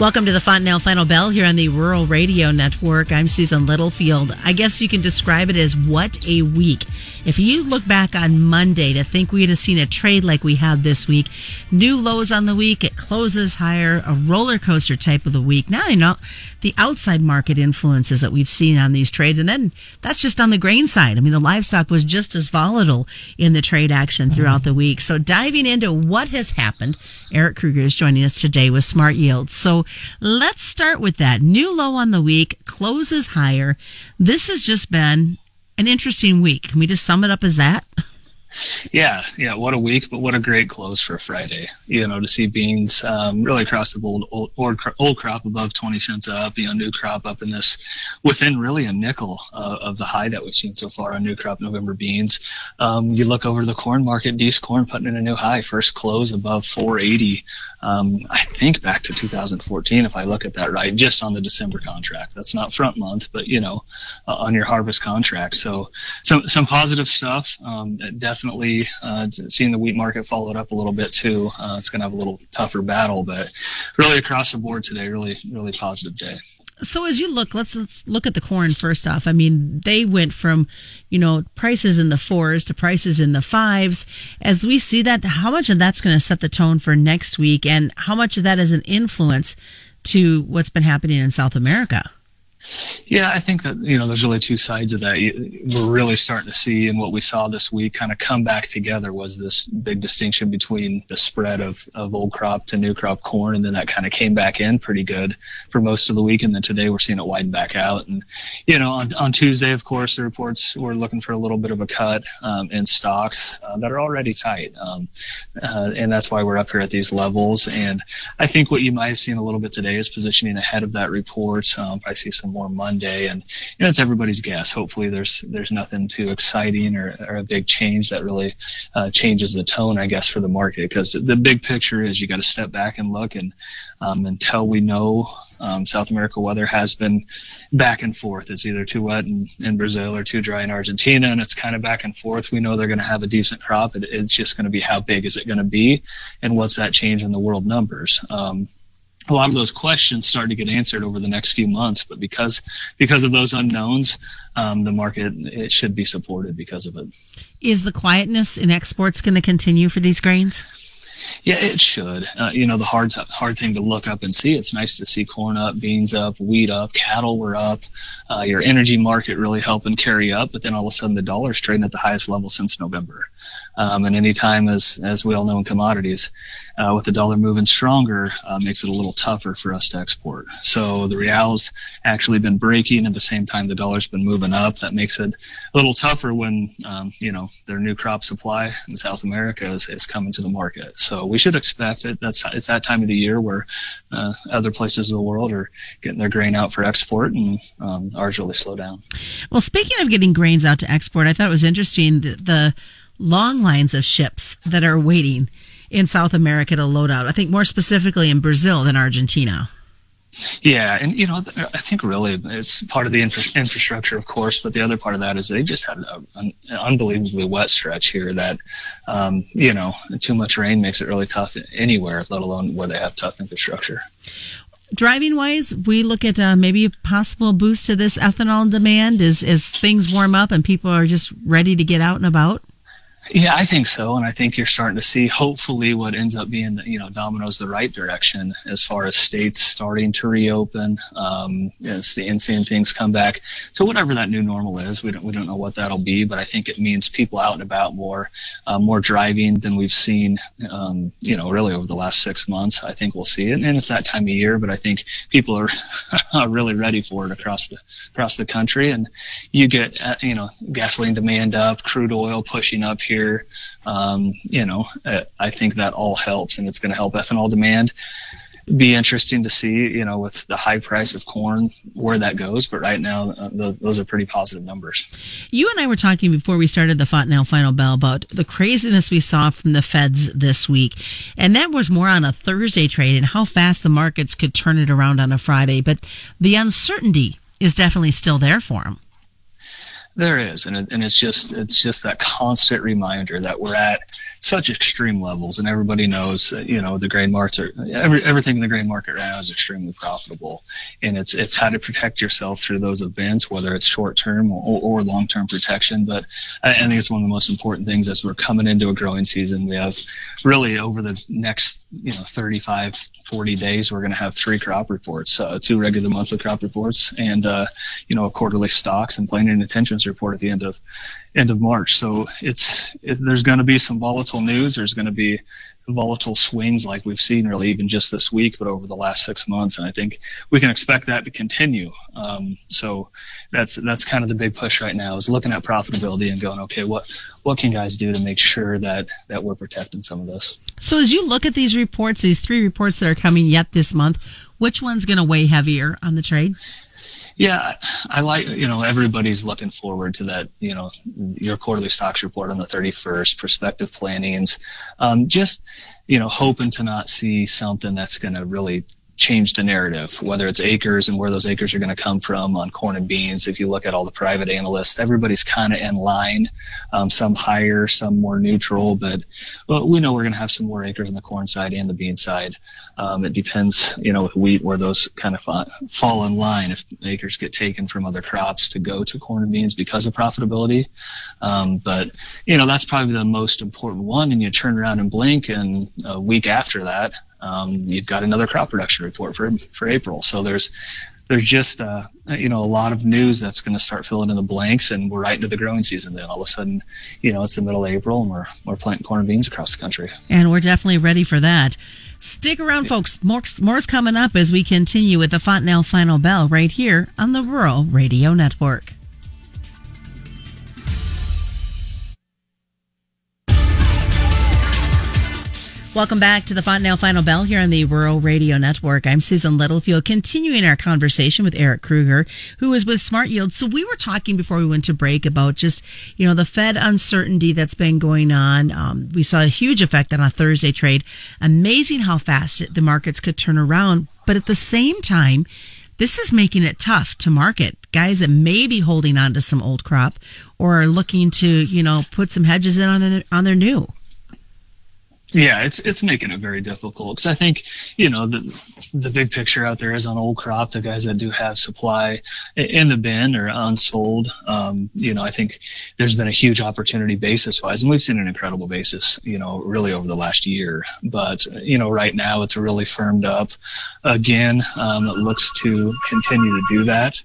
Welcome to the Fontanelle Final Bell here on the Rural Radio Network. I'm Susan Littlefield. I guess you can describe it as what a week. If you look back on Monday to think we'd have seen a trade like we had this week, new lows on the week, it closes higher, a roller coaster type of the week. Now you know the outside market influences that we've seen on these trades, and then that's just on the grain side. I mean, the livestock was just as volatile in the trade action mm-hmm. throughout the week. So diving into what has happened, Eric Kruger is joining us today with SmartYields. So let's start with that. New low on the week, closes higher. This has just been an interesting week. Can we just sum it up as that? Yeah, yeah. What a week, but what a great close for Friday. You know, to see beans um, really across the old, old, old, crop above 20 cents up, you know, new crop up in this within really a nickel uh, of the high that we've seen so far on new crop November beans. Um, you look over the corn market, Dees corn putting in a new high, first close above 480. Um, I think back to 2014, if I look at that right, just on the December contract. That's not front month, but you know, uh, on your harvest contract. So some some positive stuff. Um, definitely definitely uh, seeing the wheat market followed up a little bit too. Uh, it's going to have a little tougher battle, but really across the board today, really, really positive day. So as you look, let's let's look at the corn first off. I mean, they went from, you know, prices in the fours to prices in the fives. As we see that, how much of that's going to set the tone for next week, and how much of that is an influence to what's been happening in South America? Yeah, I think that you know there's really two sides of that. We're really starting to see, and what we saw this week kind of come back together was this big distinction between the spread of, of old crop to new crop corn, and then that kind of came back in pretty good for most of the week, and then today we're seeing it widen back out. And you know, on, on Tuesday, of course, the reports were looking for a little bit of a cut um, in stocks uh, that are already tight, um, uh, and that's why we're up here at these levels. And I think what you might have seen a little bit today is positioning ahead of that report. Um, I see some more Monday, and you know it's everybody's guess. Hopefully, there's there's nothing too exciting or, or a big change that really uh, changes the tone, I guess, for the market. Because the big picture is you got to step back and look, and um, until we know um, South America weather has been back and forth. It's either too wet in, in Brazil or too dry in Argentina, and it's kind of back and forth. We know they're going to have a decent crop. It, it's just going to be how big is it going to be, and what's that change in the world numbers. Um, a lot of those questions start to get answered over the next few months. But because because of those unknowns, um, the market it should be supported because of it. Is the quietness in exports going to continue for these grains? Yeah, it should. Uh, you know, the hard hard thing to look up and see. It's nice to see corn up, beans up, wheat up, cattle were up. Uh, your energy market really helping carry up, but then all of a sudden the dollar's trading at the highest level since November. Um, and anytime, as as we all know in commodities, uh, with the dollar moving stronger, uh, makes it a little tougher for us to export. So the real's actually been breaking at the same time the dollar's been moving up. That makes it a little tougher when um, you know their new crop supply in South America is, is coming to the market. So we should expect it. That's it's that time of the year where uh, other places of the world are getting their grain out for export, and um, ours really slow down. Well, speaking of getting grains out to export, I thought it was interesting the, the long lines of ships that are waiting in South America to load out. I think more specifically in Brazil than Argentina. Yeah, and you know, I think really it's part of the infra- infrastructure, of course, but the other part of that is they just had a, an unbelievably wet stretch here. That, um, you know, too much rain makes it really tough anywhere, let alone where they have tough infrastructure. Driving wise, we look at uh, maybe a possible boost to this ethanol demand as as things warm up and people are just ready to get out and about. Yeah, I think so, and I think you're starting to see hopefully what ends up being you know dominoes the right direction as far as states starting to reopen, um, as the seeing things come back. So whatever that new normal is, we don't we don't know what that'll be, but I think it means people out and about more, uh, more driving than we've seen, um, you know, really over the last six months. I think we'll see it, and it's that time of year, but I think people are, are really ready for it across the across the country, and you get uh, you know gasoline demand up, crude oil pushing up here Um, you know, uh, I think that all helps, and it's going to help ethanol demand. Be interesting to see, you know, with the high price of corn, where that goes. But right now, uh, those, those are pretty positive numbers. You and I were talking before we started the Fontanelle Final Bell about the craziness we saw from the Feds this week, and that was more on a Thursday trade and how fast the markets could turn it around on a Friday. But the uncertainty is definitely still there for them. There is, and it, and it's just it's just that constant reminder that we're at such extreme levels, and everybody knows, you know, the grain markets are every, everything in the grain market right now is extremely profitable, and it's it's how to protect yourself through those events, whether it's short term or, or long term protection. But I, I think it's one of the most important things as we're coming into a growing season. We have really over the next you know 35 40 days we're going to have three crop reports uh, two regular monthly crop reports and uh, you know a quarterly stocks and planning and intentions report at the end of end of march so it's it, there's going to be some volatile news there's going to be volatile swings like we've seen really even just this week, but over the last six months. And I think we can expect that to continue. Um, so that's that's kind of the big push right now is looking at profitability and going, okay, what what can guys do to make sure that that we're protecting some of this? So as you look at these reports, these three reports that are coming yet this month, which one's going to weigh heavier on the trade? Yeah, I like, you know, everybody's looking forward to that, you know, your quarterly stocks report on the 31st, prospective plantings. Um, just, you know, hoping to not see something that's going to really change the narrative, whether it's acres and where those acres are going to come from on corn and beans. If you look at all the private analysts, everybody's kind of in line, um, some higher, some more neutral, but well, we know we're going to have some more acres on the corn side and the bean side. Um, it depends, you know, with wheat where those kind of fa- fall in line if acres get taken from other crops to go to corn and beans because of profitability. Um, but, you know, that's probably the most important one. And you turn around and blink and a week after that, um, you've got another crop production report for for April. So there's there's just uh, you know a lot of news that's going to start filling in the blanks, and we're right into the growing season. Then all of a sudden, you know, it's the middle of April, and we're we're planting corn and beans across the country. And we're definitely ready for that. Stick around, folks. More, more's coming up as we continue with the Fontanelle Final Bell right here on the Rural Radio Network. Welcome back to the Fontanelle Final Bell here on the Rural Radio Network. I'm Susan Littlefield, continuing our conversation with Eric Kruger, who is with SmartYield. So we were talking before we went to break about just, you know, the Fed uncertainty that's been going on. Um, we saw a huge effect on a Thursday trade. Amazing how fast the markets could turn around. But at the same time, this is making it tough to market. Guys that may be holding on to some old crop or are looking to, you know, put some hedges in on their, on their new. Yeah, it's it's making it very difficult because I think you know the the big picture out there is on old crop, the guys that do have supply in the bin or unsold. Um, you know, I think there's been a huge opportunity basis wise, and we've seen an incredible basis, you know, really over the last year. But you know, right now it's really firmed up again. Um, it looks to continue to do that.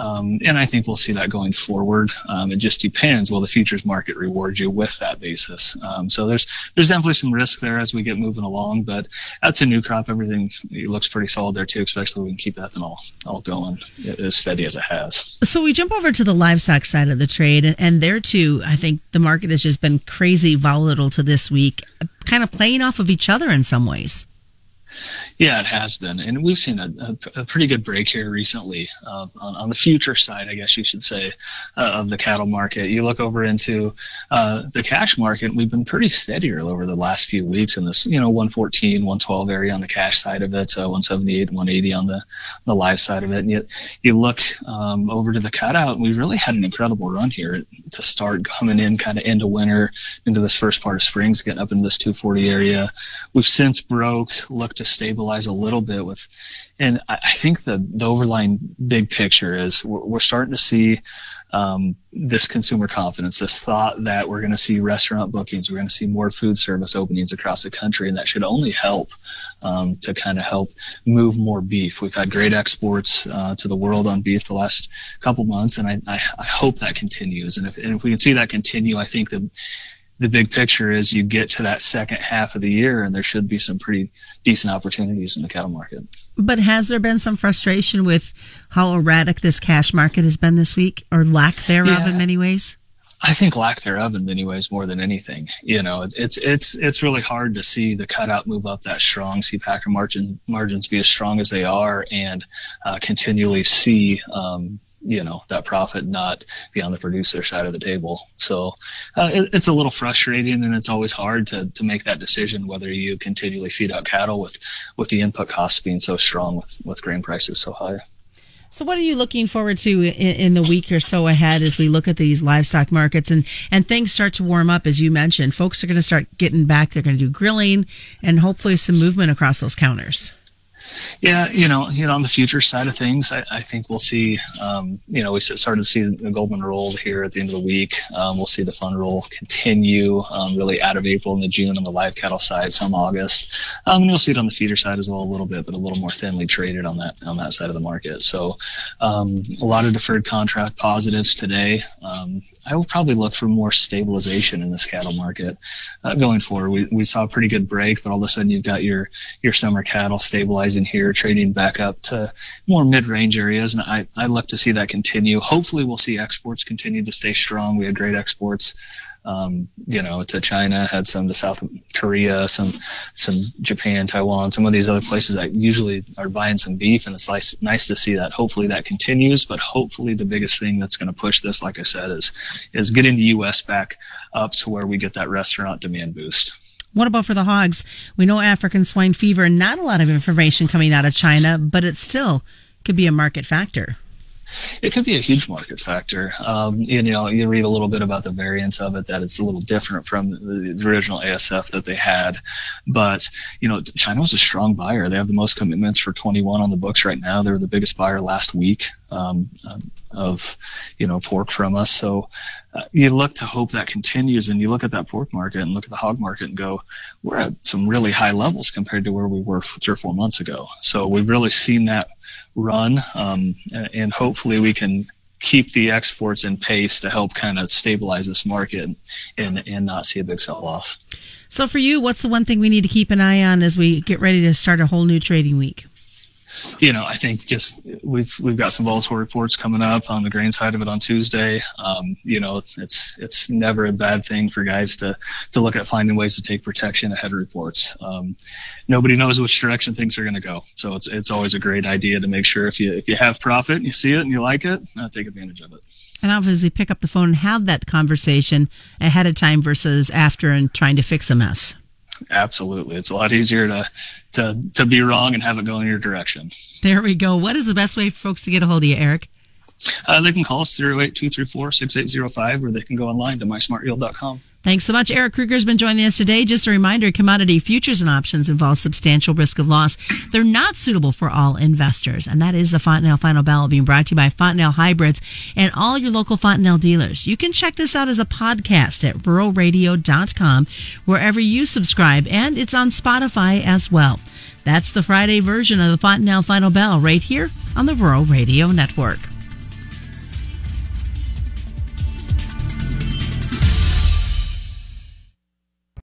Um, and I think we'll see that going forward. Um, it just depends. Will the futures market reward you with that basis? Um, so there's there's definitely some risk there as we get moving along. But out to new crop, everything looks pretty solid there too. Especially we can keep ethanol all going as steady as it has. So we jump over to the livestock side of the trade, and there too, I think the market has just been crazy volatile to this week, kind of playing off of each other in some ways. Yeah, it has been, and we've seen a, a, a pretty good break here recently uh, on, on, the future side, I guess you should say, uh, of the cattle market. You look over into uh, the cash market, we've been pretty steady over the last few weeks in this, you know, 114, 112 area on the cash side of it, 178, 180 on the the live side of it. And yet, you look um, over to the cutout, and we really had an incredible run here to start coming in kind of into winter, into this first part of springs, getting up into this 240 area. We've since broke, looked to stabilize a little bit with, and I, I think the, the overlying big picture is we're, we're starting to see um, this consumer confidence, this thought that we're going to see restaurant bookings, we're going to see more food service openings across the country, and that should only help um, to kind of help move more beef. We've had great exports uh, to the world on beef the last couple months, and I, I, I hope that continues. And if, and if we can see that continue, I think that the big picture is you get to that second half of the year and there should be some pretty decent opportunities in the cattle market. But has there been some frustration with how erratic this cash market has been this week or lack thereof yeah. in many ways? I think lack thereof in many ways more than anything. You know, it's it's it's really hard to see the cutout move up that strong, see packer margin margins be as strong as they are, and uh, continually see um, you know that profit not be on the producer side of the table. So uh, it, it's a little frustrating, and it's always hard to to make that decision whether you continually feed out cattle with with the input costs being so strong with with grain prices so high. So, what are you looking forward to in, in, the week or so ahead as we look at these livestock markets and, and things start to warm up? As you mentioned, folks are going to start getting back. They're going to do grilling and hopefully some movement across those counters. Yeah, you know, you know, on the future side of things, I, I think we'll see. Um, you know, we started to see the Goldman roll here at the end of the week. Um, we'll see the fund roll continue um, really out of April into June on the live cattle side, some August, um, and you'll see it on the feeder side as well a little bit, but a little more thinly traded on that on that side of the market. So, um, a lot of deferred contract positives today. Um, I will probably look for more stabilization in this cattle market uh, going forward. We we saw a pretty good break, but all of a sudden you've got your your summer cattle stabilizing in here, trading back up to more mid-range areas, and I I look to see that continue. Hopefully, we'll see exports continue to stay strong. We had great exports. Um, you know, to China, had some to South Korea, some, some Japan, Taiwan, some of these other places that usually are buying some beef, and it's nice, nice to see that. Hopefully that continues, but hopefully the biggest thing that's going to push this, like I said, is, is getting the U.S. back up to where we get that restaurant demand boost. What about for the hogs? We know African swine fever, not a lot of information coming out of China, but it still could be a market factor. It could be a huge market factor. Um, you know, you read a little bit about the variants of it that it's a little different from the, original ASF that they had, but you know, China was a strong buyer. They have the most commitments for 21 on the books right now. They were the biggest buyer last week um, um of you know pork from us. So uh, you look to hope that continues, and you look at that pork market and look at the hog market and go, we're at some really high levels compared to where we were three or four months ago. So we've really seen that run, um, and hopefully we can keep the exports in pace to help kind of stabilize this market and and not see a big sell off. So for you, what's the one thing we need to keep an eye on as we get ready to start a whole new trading week? You know, I think just we've we've got some volatile reports coming up on the grain side of it on Tuesday. Um, you know, it's it's never a bad thing for guys to to look at finding ways to take protection ahead of reports. Um, nobody knows which direction things are going to go, so it's it's always a great idea to make sure if you if you have profit and you see it and you like it, uh, take advantage of it. And obviously, pick up the phone and have that conversation ahead of time versus after and trying to fix a mess. Absolutely, it's a lot easier to to to be wrong and have it go in your direction. There we go. What is the best way for folks to get a hold of you, Eric? Uh, they can call us 08234-6805 or they can go online to mysmartyield.com. Thanks so much. Eric Krueger has been joining us today. Just a reminder, commodity futures and options involve substantial risk of loss. They're not suitable for all investors. And that is the Fontanelle Final Bell being brought to you by Fontanelle Hybrids and all your local Fontanelle dealers. You can check this out as a podcast at ruralradio.com, wherever you subscribe, and it's on Spotify as well. That's the Friday version of the Fontanelle Final Bell right here on the Rural Radio Network.